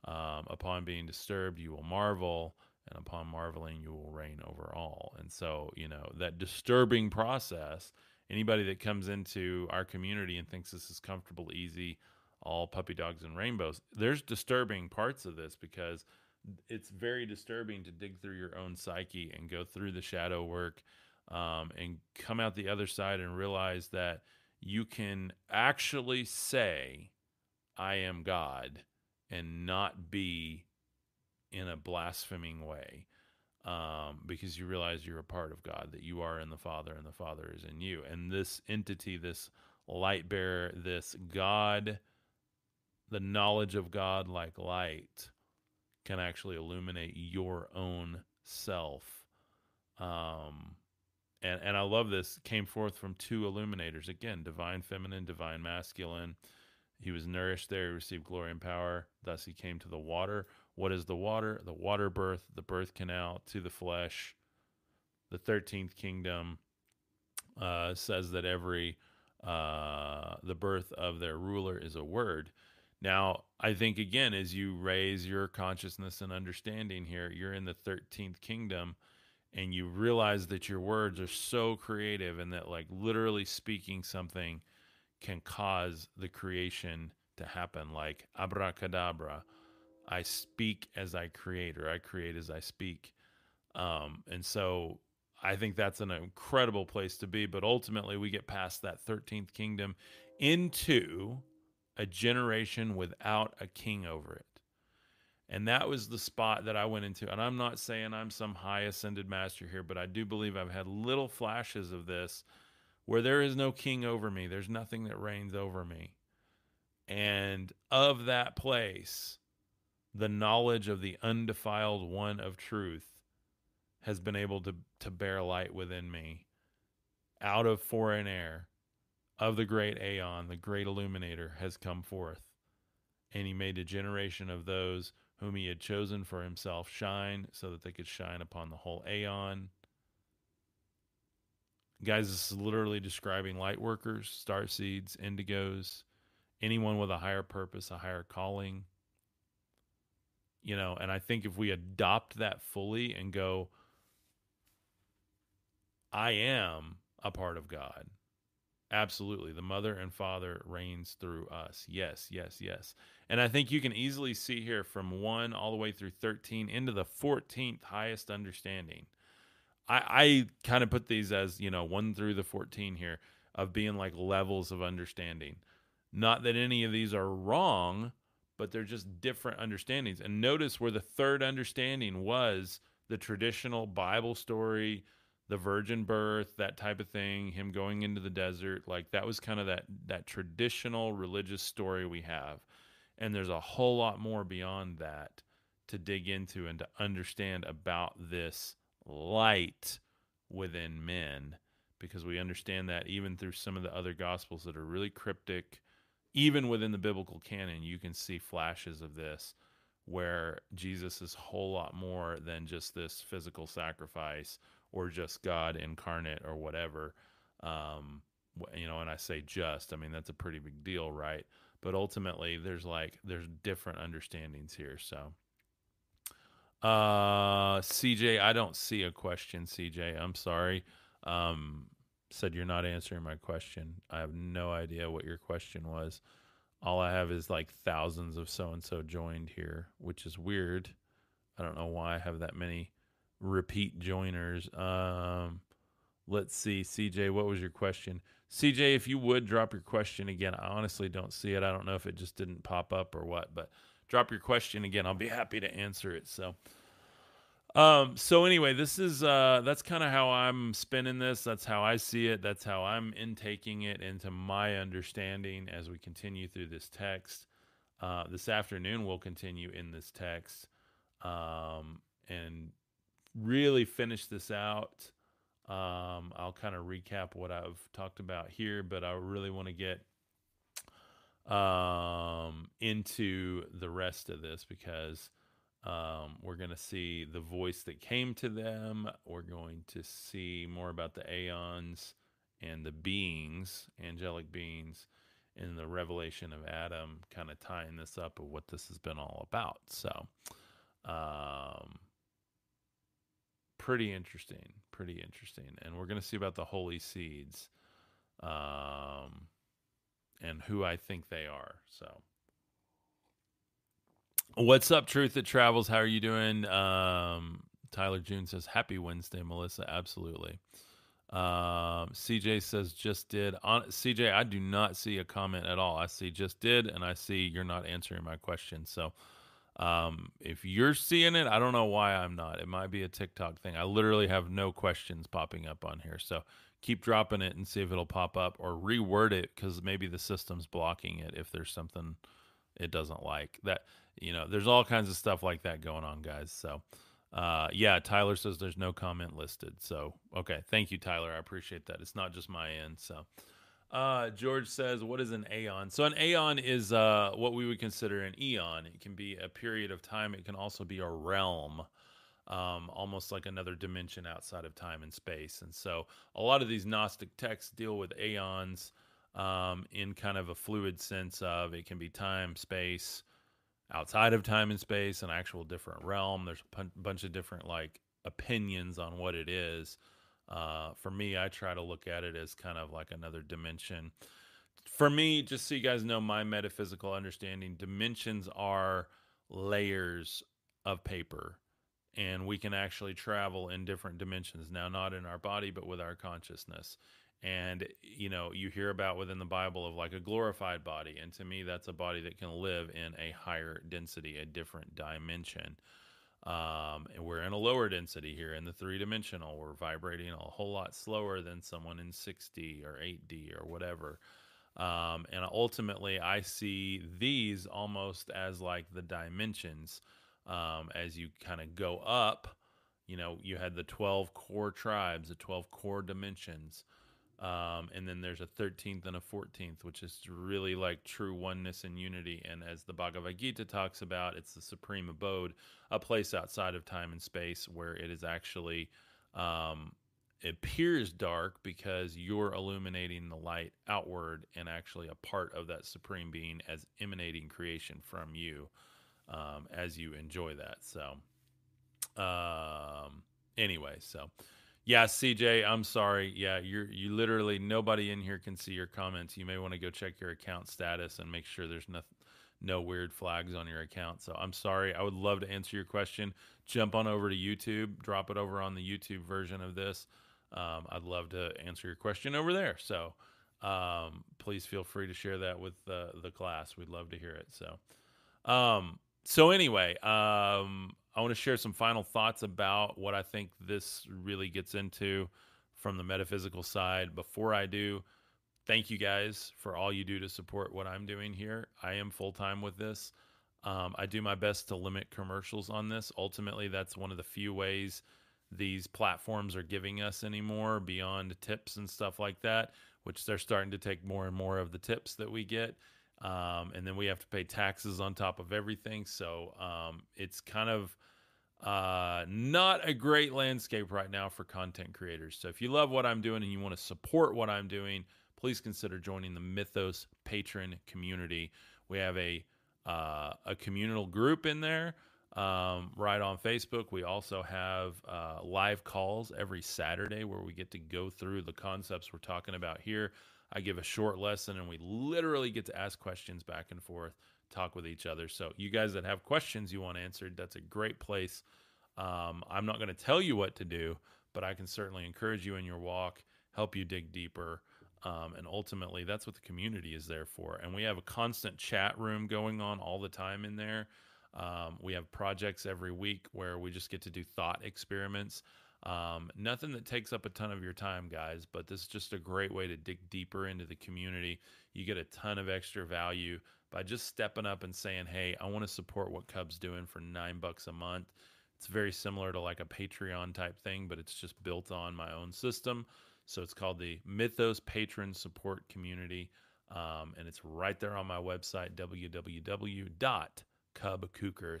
Um, upon being disturbed, you will marvel, and upon marveling, you will reign over all. And so, you know, that disturbing process, anybody that comes into our community and thinks this is comfortable, easy, all puppy dogs and rainbows, there's disturbing parts of this because it's very disturbing to dig through your own psyche and go through the shadow work um, and come out the other side and realize that you can actually say, I am God, and not be in a blaspheming way. Um, because you realize you're a part of God, that you are in the Father and the Father is in you. And this entity, this light bearer, this God, the knowledge of God like light, can actually illuminate your own self. Um, and and I love this came forth from two illuminators again divine feminine divine masculine he was nourished there he received glory and power thus he came to the water what is the water the water birth the birth canal to the flesh. The 13th kingdom uh, says that every uh, the birth of their ruler is a word. Now i think again as you raise your consciousness and understanding here you're in the 13th kingdom and you realize that your words are so creative and that like literally speaking something can cause the creation to happen like abracadabra i speak as i create or i create as i speak um, and so i think that's an incredible place to be but ultimately we get past that 13th kingdom into a generation without a king over it and that was the spot that I went into. And I'm not saying I'm some high ascended master here, but I do believe I've had little flashes of this where there is no king over me, there's nothing that reigns over me. And of that place, the knowledge of the undefiled one of truth has been able to, to bear light within me out of foreign air of the great aeon, the great illuminator has come forth. And he made a generation of those whom he had chosen for himself shine so that they could shine upon the whole aeon. Guys, this is literally describing light workers, star seeds, indigos, anyone with a higher purpose, a higher calling. You know, and I think if we adopt that fully and go, I am a part of God. Absolutely. The mother and father reigns through us. Yes, yes, yes. And I think you can easily see here from 1 all the way through 13 into the 14th highest understanding. I, I kind of put these as, you know, 1 through the 14 here of being like levels of understanding. Not that any of these are wrong, but they're just different understandings. And notice where the third understanding was the traditional Bible story, the virgin birth, that type of thing, him going into the desert, like that was kind of that that traditional religious story we have. And there's a whole lot more beyond that to dig into and to understand about this light within men because we understand that even through some of the other gospels that are really cryptic even within the biblical canon you can see flashes of this where Jesus is a whole lot more than just this physical sacrifice or just God incarnate or whatever. Um, you know and I say just I mean that's a pretty big deal right? But ultimately there's like there's different understandings here so. Uh cj i don't see a question cj i'm sorry. Um, said you're not answering my question. I have no idea what your question was. All I have is like thousands of so and so joined here, which is weird. I don't know why I have that many repeat joiners. Um, let's see, CJ, what was your question? CJ, if you would drop your question again, I honestly don't see it. I don't know if it just didn't pop up or what, but drop your question again. I'll be happy to answer it. So, um, so anyway, this is uh, that's kind of how I'm spinning this. That's how I see it. That's how I'm intaking it into my understanding as we continue through this text. Uh, this afternoon, we'll continue in this text um, and really finish this out. Um, I'll kind of recap what I've talked about here, but I really want to get um, into the rest of this because um, we're going to see the voice that came to them. We're going to see more about the aeons and the beings, angelic beings, in the revelation of Adam, kind of tying this up of what this has been all about. So, um, pretty interesting, pretty interesting. And we're going to see about the holy seeds um, and who I think they are. So, what's up, Truth That Travels? How are you doing? Um, Tyler June says, Happy Wednesday, Melissa. Absolutely. Um, CJ says, just did. On CJ, I do not see a comment at all. I see just did, and I see you're not answering my question. So, um, if you're seeing it, I don't know why I'm not. It might be a TikTok thing. I literally have no questions popping up on here. So keep dropping it and see if it'll pop up or reword it because maybe the system's blocking it if there's something it doesn't like. That, you know, there's all kinds of stuff like that going on, guys. So, uh, yeah, Tyler says there's no comment listed. So, okay. Thank you, Tyler. I appreciate that. It's not just my end. So, uh, George says, "What is an aeon?" So an aeon is uh, what we would consider an eon. It can be a period of time. It can also be a realm, um, almost like another dimension outside of time and space. And so a lot of these Gnostic texts deal with aeons um, in kind of a fluid sense of it can be time, space, outside of time and space, an actual different realm. There's a bunch of different like opinions on what it is. Uh, for me, I try to look at it as kind of like another dimension. For me, just so you guys know my metaphysical understanding, dimensions are layers of paper, and we can actually travel in different dimensions. Now, not in our body, but with our consciousness. And, you know, you hear about within the Bible of like a glorified body. And to me, that's a body that can live in a higher density, a different dimension. Um, and we're in a lower density here in the three dimensional. We're vibrating a whole lot slower than someone in 6D or 8D or whatever. Um, and ultimately, I see these almost as like the dimensions um, as you kind of go up. You know, you had the 12 core tribes, the 12 core dimensions. Um, and then there's a 13th and a 14th, which is really like true oneness and unity. And as the Bhagavad Gita talks about, it's the supreme abode, a place outside of time and space where it is actually, um, appears dark because you're illuminating the light outward and actually a part of that supreme being as emanating creation from you um, as you enjoy that. So, um, anyway, so yeah, CJ, I'm sorry. Yeah, you're you literally nobody in here can see your comments. You may want to go check your account status and make sure there's no no weird flags on your account. So I'm sorry. I would love to answer your question. Jump on over to YouTube, drop it over on the YouTube version of this. Um, I'd love to answer your question over there. So um, please feel free to share that with the the class. We'd love to hear it. So um, so anyway, um, I want to share some final thoughts about what I think this really gets into from the metaphysical side. Before I do, thank you guys for all you do to support what I'm doing here. I am full time with this. Um, I do my best to limit commercials on this. Ultimately, that's one of the few ways these platforms are giving us anymore beyond tips and stuff like that, which they're starting to take more and more of the tips that we get. Um, and then we have to pay taxes on top of everything. So um, it's kind of uh, not a great landscape right now for content creators. So if you love what I'm doing and you want to support what I'm doing, please consider joining the Mythos patron community. We have a uh, a communal group in there. um, right on Facebook. We also have uh, live calls every Saturday where we get to go through the concepts we're talking about here. I give a short lesson and we literally get to ask questions back and forth, talk with each other. So, you guys that have questions you want answered, that's a great place. Um, I'm not going to tell you what to do, but I can certainly encourage you in your walk, help you dig deeper. Um, and ultimately, that's what the community is there for. And we have a constant chat room going on all the time in there. Um, we have projects every week where we just get to do thought experiments. Um, nothing that takes up a ton of your time, guys, but this is just a great way to dig deeper into the community. You get a ton of extra value by just stepping up and saying, Hey, I want to support what Cub's doing for nine bucks a month. It's very similar to like a Patreon type thing, but it's just built on my own system. So it's called the Mythos Patron Support Community. Um, and it's right there on my website, www cubkuker,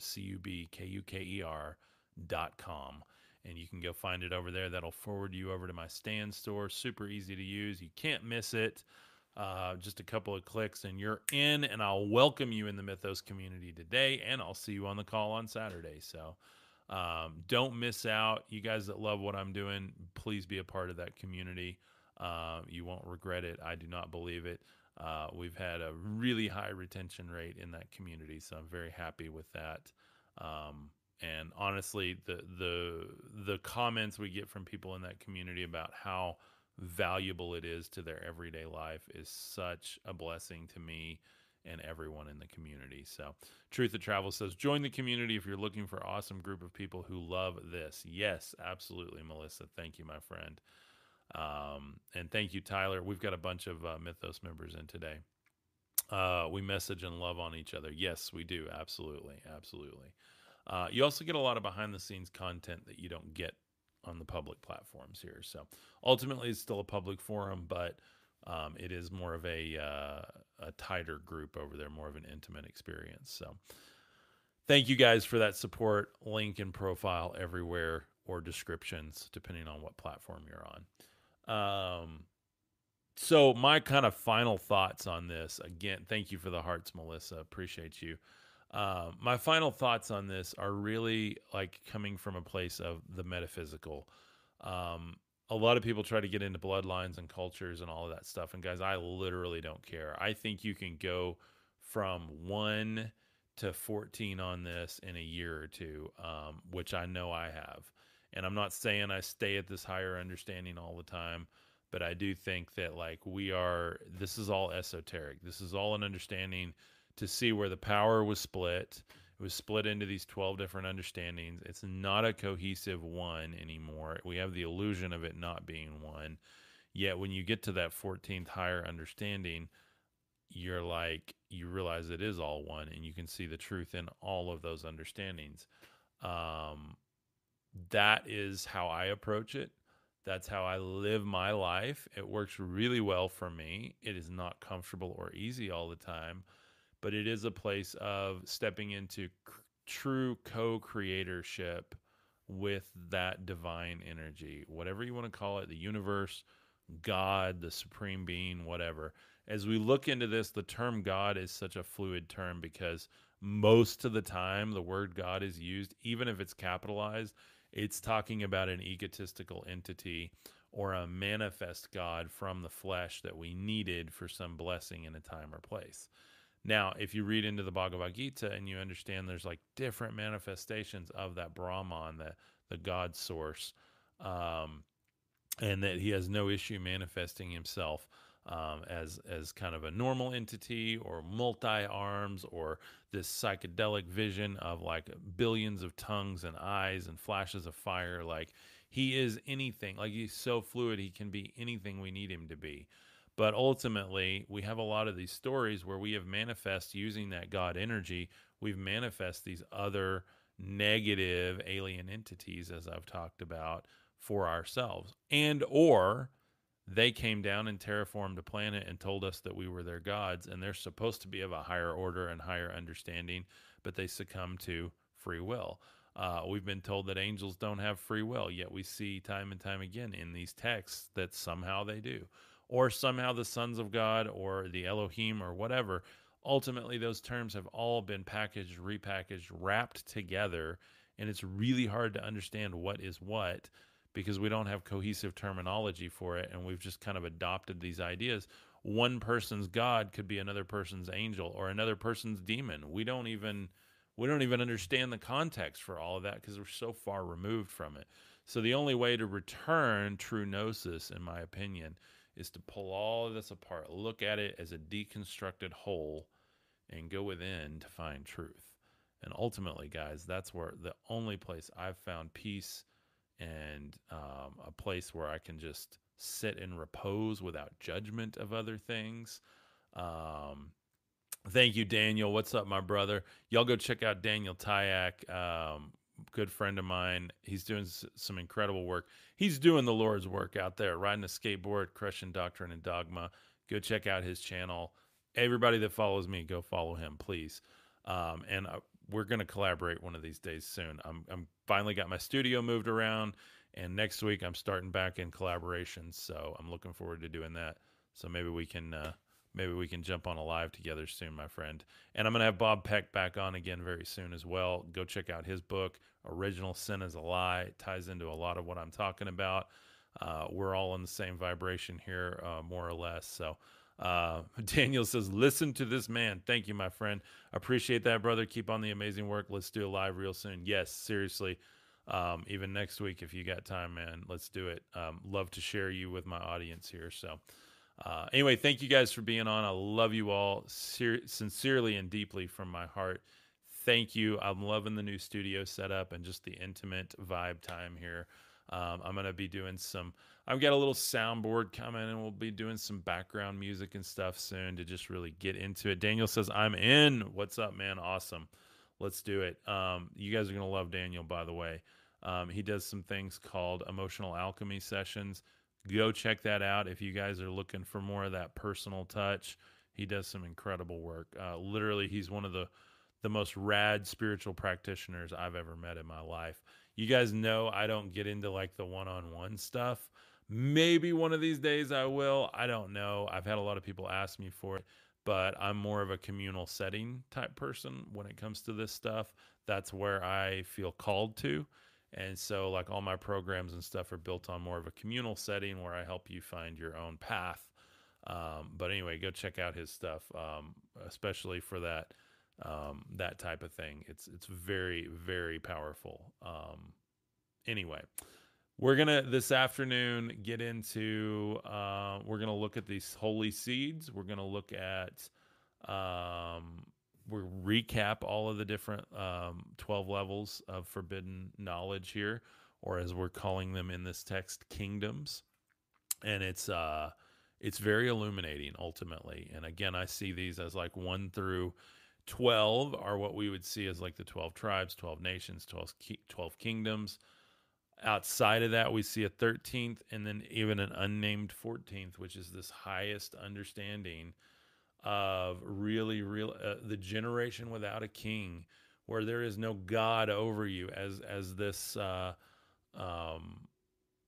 com. And you can go find it over there. That'll forward you over to my Stan store. Super easy to use. You can't miss it. Uh, just a couple of clicks and you're in, and I'll welcome you in the Mythos community today, and I'll see you on the call on Saturday. So um, don't miss out. You guys that love what I'm doing, please be a part of that community. Uh, you won't regret it. I do not believe it. Uh, we've had a really high retention rate in that community, so I'm very happy with that. Um, and honestly, the the the comments we get from people in that community about how valuable it is to their everyday life is such a blessing to me and everyone in the community. So, Truth of Travel says, join the community if you're looking for awesome group of people who love this. Yes, absolutely, Melissa. Thank you, my friend. Um, and thank you, Tyler. We've got a bunch of uh, Mythos members in today. Uh, we message and love on each other. Yes, we do. Absolutely. Absolutely. Uh, you also get a lot of behind the scenes content that you don't get on the public platforms here. So ultimately, it's still a public forum, but um, it is more of a, uh, a tighter group over there, more of an intimate experience. So thank you guys for that support. Link and profile everywhere or descriptions, depending on what platform you're on. Um, so my kind of final thoughts on this. Again, thank you for the hearts, Melissa. Appreciate you. Um, my final thoughts on this are really like coming from a place of the metaphysical. Um, a lot of people try to get into bloodlines and cultures and all of that stuff. And guys, I literally don't care. I think you can go from one to 14 on this in a year or two, um, which I know I have. And I'm not saying I stay at this higher understanding all the time, but I do think that like we are this is all esoteric. This is all an understanding to see where the power was split. It was split into these 12 different understandings. It's not a cohesive one anymore. We have the illusion of it not being one. Yet when you get to that 14th higher understanding, you're like you realize it is all one and you can see the truth in all of those understandings um, that is how I approach it. That's how I live my life. It works really well for me. It is not comfortable or easy all the time, but it is a place of stepping into true co creatorship with that divine energy, whatever you want to call it, the universe, God, the supreme being, whatever. As we look into this, the term God is such a fluid term because most of the time the word God is used, even if it's capitalized, it's talking about an egotistical entity or a manifest God from the flesh that we needed for some blessing in a time or place. Now, if you read into the Bhagavad Gita and you understand there's like different manifestations of that Brahman, the, the God source, um, and that he has no issue manifesting himself um, as as kind of a normal entity or multi arms or this psychedelic vision of like billions of tongues and eyes and flashes of fire. Like he is anything. Like he's so fluid, he can be anything we need him to be. But ultimately, we have a lot of these stories where we have manifest using that God energy. We've manifest these other negative alien entities, as I've talked about, for ourselves, and or they came down and terraformed a planet and told us that we were their gods and they're supposed to be of a higher order and higher understanding but they succumb to free will. Uh, we've been told that angels don't have free will yet we see time and time again in these texts that somehow they do or somehow the sons of god or the elohim or whatever ultimately those terms have all been packaged, repackaged, wrapped together, and it's really hard to understand what is what because we don't have cohesive terminology for it and we've just kind of adopted these ideas. One person's god could be another person's angel or another person's demon. We don't even we don't even understand the context for all of that because we're so far removed from it. So the only way to return true gnosis in my opinion is to pull all of this apart, look at it as a deconstructed whole and go within to find truth. And ultimately, guys, that's where the only place I've found peace and um, a place where I can just sit and repose without judgment of other things. Um, thank you, Daniel. What's up, my brother? Y'all go check out Daniel Tyak, um, good friend of mine. He's doing s- some incredible work. He's doing the Lord's work out there, riding a skateboard, crushing doctrine and dogma. Go check out his channel. Everybody that follows me, go follow him, please. Um, and uh, we're going to collaborate one of these days soon. I'm, I'm finally got my studio moved around, and next week I'm starting back in collaborations. So I'm looking forward to doing that. So maybe we can uh, maybe we can jump on a live together soon, my friend. And I'm gonna have Bob Peck back on again very soon as well. Go check out his book, Original Sin is a Lie. It ties into a lot of what I'm talking about. Uh, we're all in the same vibration here, uh, more or less. So uh, Daniel says, listen to this man. Thank you, my friend. Appreciate that, brother. Keep on the amazing work. Let's do a live real soon. Yes, seriously. Um, even next week, if you got time, man, let's do it. Um, love to share you with my audience here. So, uh, anyway, thank you guys for being on. I love you all ser- sincerely and deeply from my heart. Thank you. I'm loving the new studio setup and just the intimate vibe time here. Um, I'm going to be doing some I've got a little soundboard coming and we'll be doing some background music and stuff soon to just really get into it. Daniel says, I'm in. What's up, man? Awesome. Let's do it. Um, you guys are going to love Daniel, by the way. Um, he does some things called emotional alchemy sessions. Go check that out if you guys are looking for more of that personal touch. He does some incredible work. Uh, literally, he's one of the the most rad spiritual practitioners I've ever met in my life. You guys know I don't get into like the one on one stuff. Maybe one of these days I will. I don't know. I've had a lot of people ask me for it, but I'm more of a communal setting type person when it comes to this stuff. That's where I feel called to. And so, like, all my programs and stuff are built on more of a communal setting where I help you find your own path. Um, but anyway, go check out his stuff, um, especially for that um, that type of thing. It's it's very very powerful. Um, anyway, we're gonna this afternoon get into. Uh, we're gonna look at these holy seeds. We're gonna look at. Um, we recap all of the different um, 12 levels of forbidden knowledge here, or as we're calling them in this text, kingdoms. And it's uh, it's very illuminating ultimately. And again, I see these as like one through 12 are what we would see as like the 12 tribes, 12 nations, 12, 12 kingdoms. Outside of that, we see a 13th and then even an unnamed 14th, which is this highest understanding of really, real uh, the generation without a king, where there is no God over you, as as this uh, um,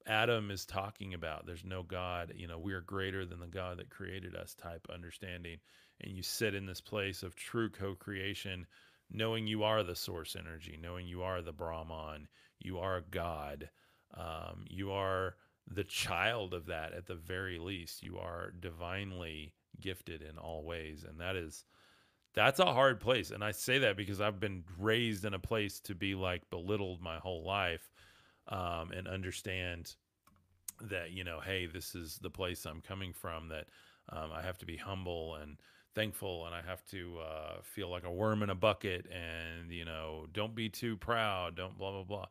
Adam is talking about. There's no God. You know, we are greater than the God that created us. Type understanding, and you sit in this place of true co-creation, knowing you are the source energy, knowing you are the Brahman you are God. Um, you are the child of that at the very least. You are divinely gifted in all ways. And that is, that's a hard place. And I say that because I've been raised in a place to be like belittled my whole life um, and understand that, you know, hey, this is the place I'm coming from, that um, I have to be humble and thankful and I have to uh, feel like a worm in a bucket and, you know, don't be too proud, don't blah, blah, blah.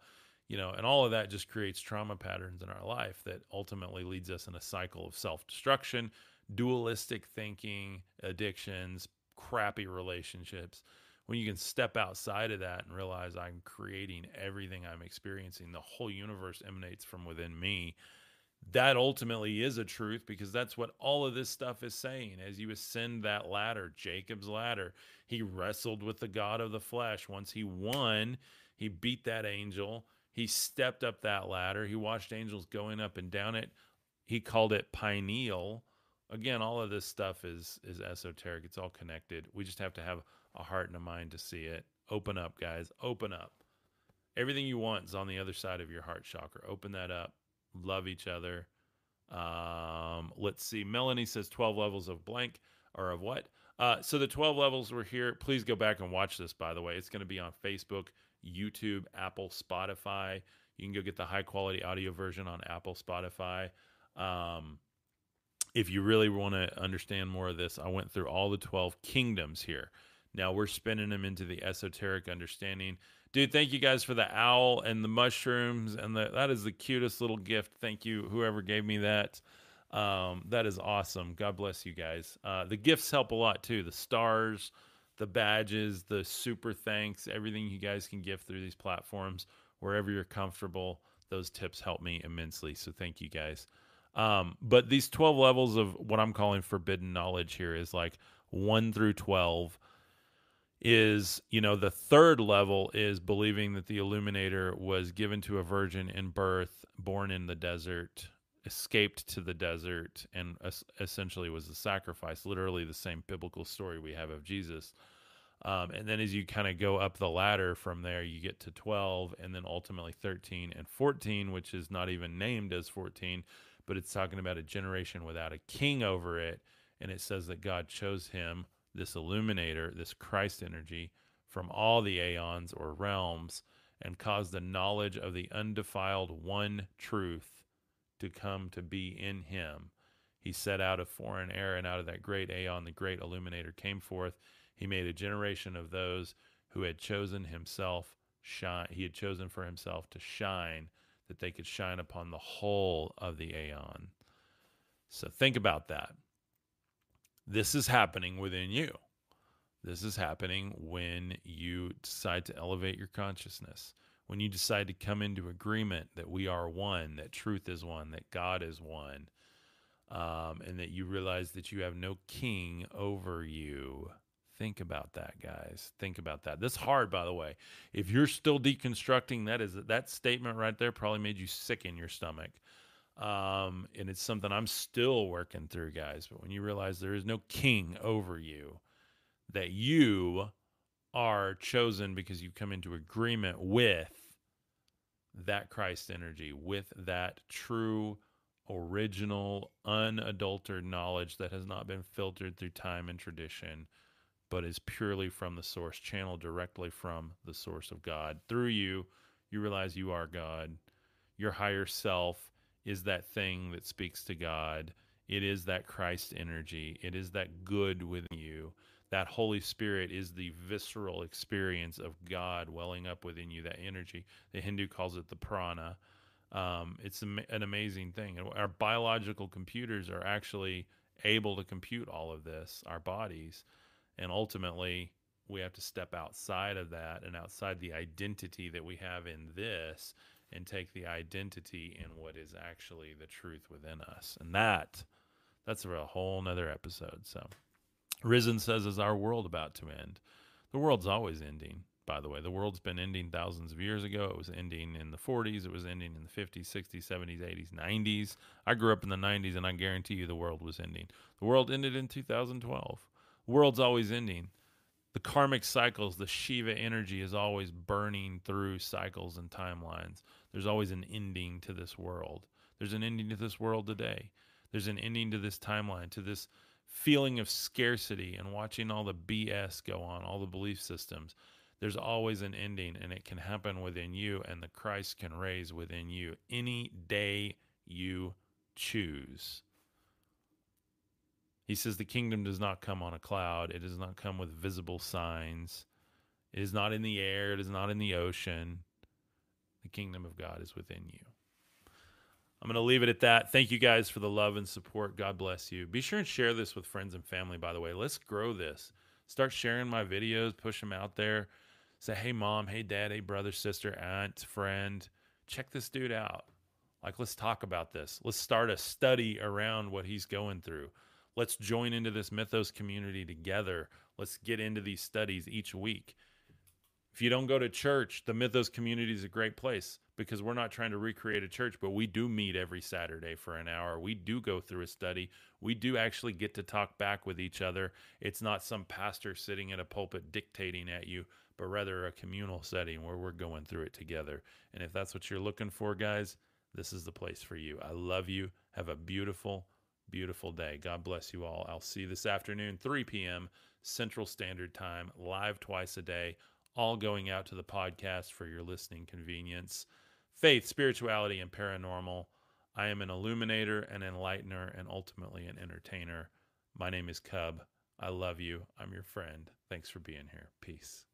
You know, and all of that just creates trauma patterns in our life that ultimately leads us in a cycle of self destruction, dualistic thinking, addictions, crappy relationships. When you can step outside of that and realize I'm creating everything I'm experiencing, the whole universe emanates from within me that ultimately is a truth because that's what all of this stuff is saying. As you ascend that ladder, Jacob's ladder, he wrestled with the God of the flesh. Once he won, he beat that angel. He stepped up that ladder. He watched angels going up and down it. He called it pineal Again, all of this stuff is is esoteric. It's all connected. We just have to have a heart and a mind to see it. Open up, guys. Open up. Everything you want is on the other side of your heart chakra. Open that up. Love each other. Um, let's see. Melanie says 12 levels of blank or of what? Uh, so the 12 levels were here. Please go back and watch this, by the way. It's going to be on Facebook, YouTube, Apple, Spotify. You can go get the high quality audio version on Apple, Spotify. Um, if you really want to understand more of this, I went through all the 12 kingdoms here. Now we're spinning them into the esoteric understanding. Dude, thank you guys for the owl and the mushrooms and the, that is the cutest little gift. Thank you whoever gave me that. Um, that is awesome. God bless you guys. Uh, the gifts help a lot too. The stars, the badges, the super thanks, everything you guys can gift through these platforms, wherever you're comfortable. Those tips help me immensely. So thank you guys. Um, but these 12 levels of what I'm calling forbidden knowledge here is like 1 through 12 is you know the third level is believing that the illuminator was given to a virgin in birth born in the desert escaped to the desert and essentially was a sacrifice. Literally the same biblical story we have of jesus. Um, and then as you kind of go up the ladder from there you get to 12 and then ultimately 13 and 14 which is not even named as 14 but it's talking about a generation without a king over it and it says that god chose him this illuminator, this Christ energy, from all the aeons or realms, and caused the knowledge of the undefiled one truth to come to be in him. He set out a foreign air, and out of that great aeon, the great illuminator came forth. He made a generation of those who had chosen himself shine. He had chosen for himself to shine, that they could shine upon the whole of the aeon. So think about that. This is happening within you. This is happening when you decide to elevate your consciousness, when you decide to come into agreement that we are one, that truth is one, that God is one, um, and that you realize that you have no king over you. Think about that, guys. Think about that. This hard, by the way. If you're still deconstructing, that is that statement right there probably made you sick in your stomach. Um, and it's something I'm still working through, guys. But when you realize there is no king over you, that you are chosen because you come into agreement with that Christ energy, with that true, original, unadulterated knowledge that has not been filtered through time and tradition, but is purely from the source, channeled directly from the source of God. Through you, you realize you are God. Your higher self is that thing that speaks to God. It is that Christ energy. It is that good within you. That Holy Spirit is the visceral experience of God welling up within you, that energy. The Hindu calls it the prana. Um, it's an amazing thing. Our biological computers are actually able to compute all of this, our bodies. And ultimately, we have to step outside of that and outside the identity that we have in this and take the identity in what is actually the truth within us. And that that's a whole nother episode. So Risen says, Is our world about to end? The world's always ending, by the way. The world's been ending thousands of years ago. It was ending in the 40s, it was ending in the 50s, 60s, 70s, 80s, 90s. I grew up in the 90s, and I guarantee you the world was ending. The world ended in 2012. World's always ending the karmic cycles, the Shiva energy is always burning through cycles and timelines. There's always an ending to this world. There's an ending to this world today. There's an ending to this timeline, to this feeling of scarcity and watching all the BS go on, all the belief systems. There's always an ending, and it can happen within you, and the Christ can raise within you any day you choose. He says, The kingdom does not come on a cloud, it does not come with visible signs, it is not in the air, it is not in the ocean. The kingdom of God is within you. I'm going to leave it at that. Thank you guys for the love and support. God bless you. Be sure and share this with friends and family, by the way. Let's grow this. Start sharing my videos, push them out there. Say, hey, mom, hey, dad, hey, brother, sister, aunt, friend, check this dude out. Like, let's talk about this. Let's start a study around what he's going through. Let's join into this mythos community together. Let's get into these studies each week. If you don't go to church, the mythos community is a great place. because we're not trying to recreate a church, but we do meet every Saturday for an hour. We do go through a study. We do actually get to talk back with each other. It's not some pastor sitting in a pulpit dictating at you, but rather a communal setting where we're going through it together. And if that's what you're looking for, guys, this is the place for you. I love you. Have a beautiful, beautiful day. God bless you all. I'll see you this afternoon, 3 p.m. Central Standard Time, live twice a day, all going out to the podcast for your listening convenience. Faith, spirituality, and paranormal. I am an illuminator, an enlightener, and ultimately an entertainer. My name is Cub. I love you. I'm your friend. Thanks for being here. Peace.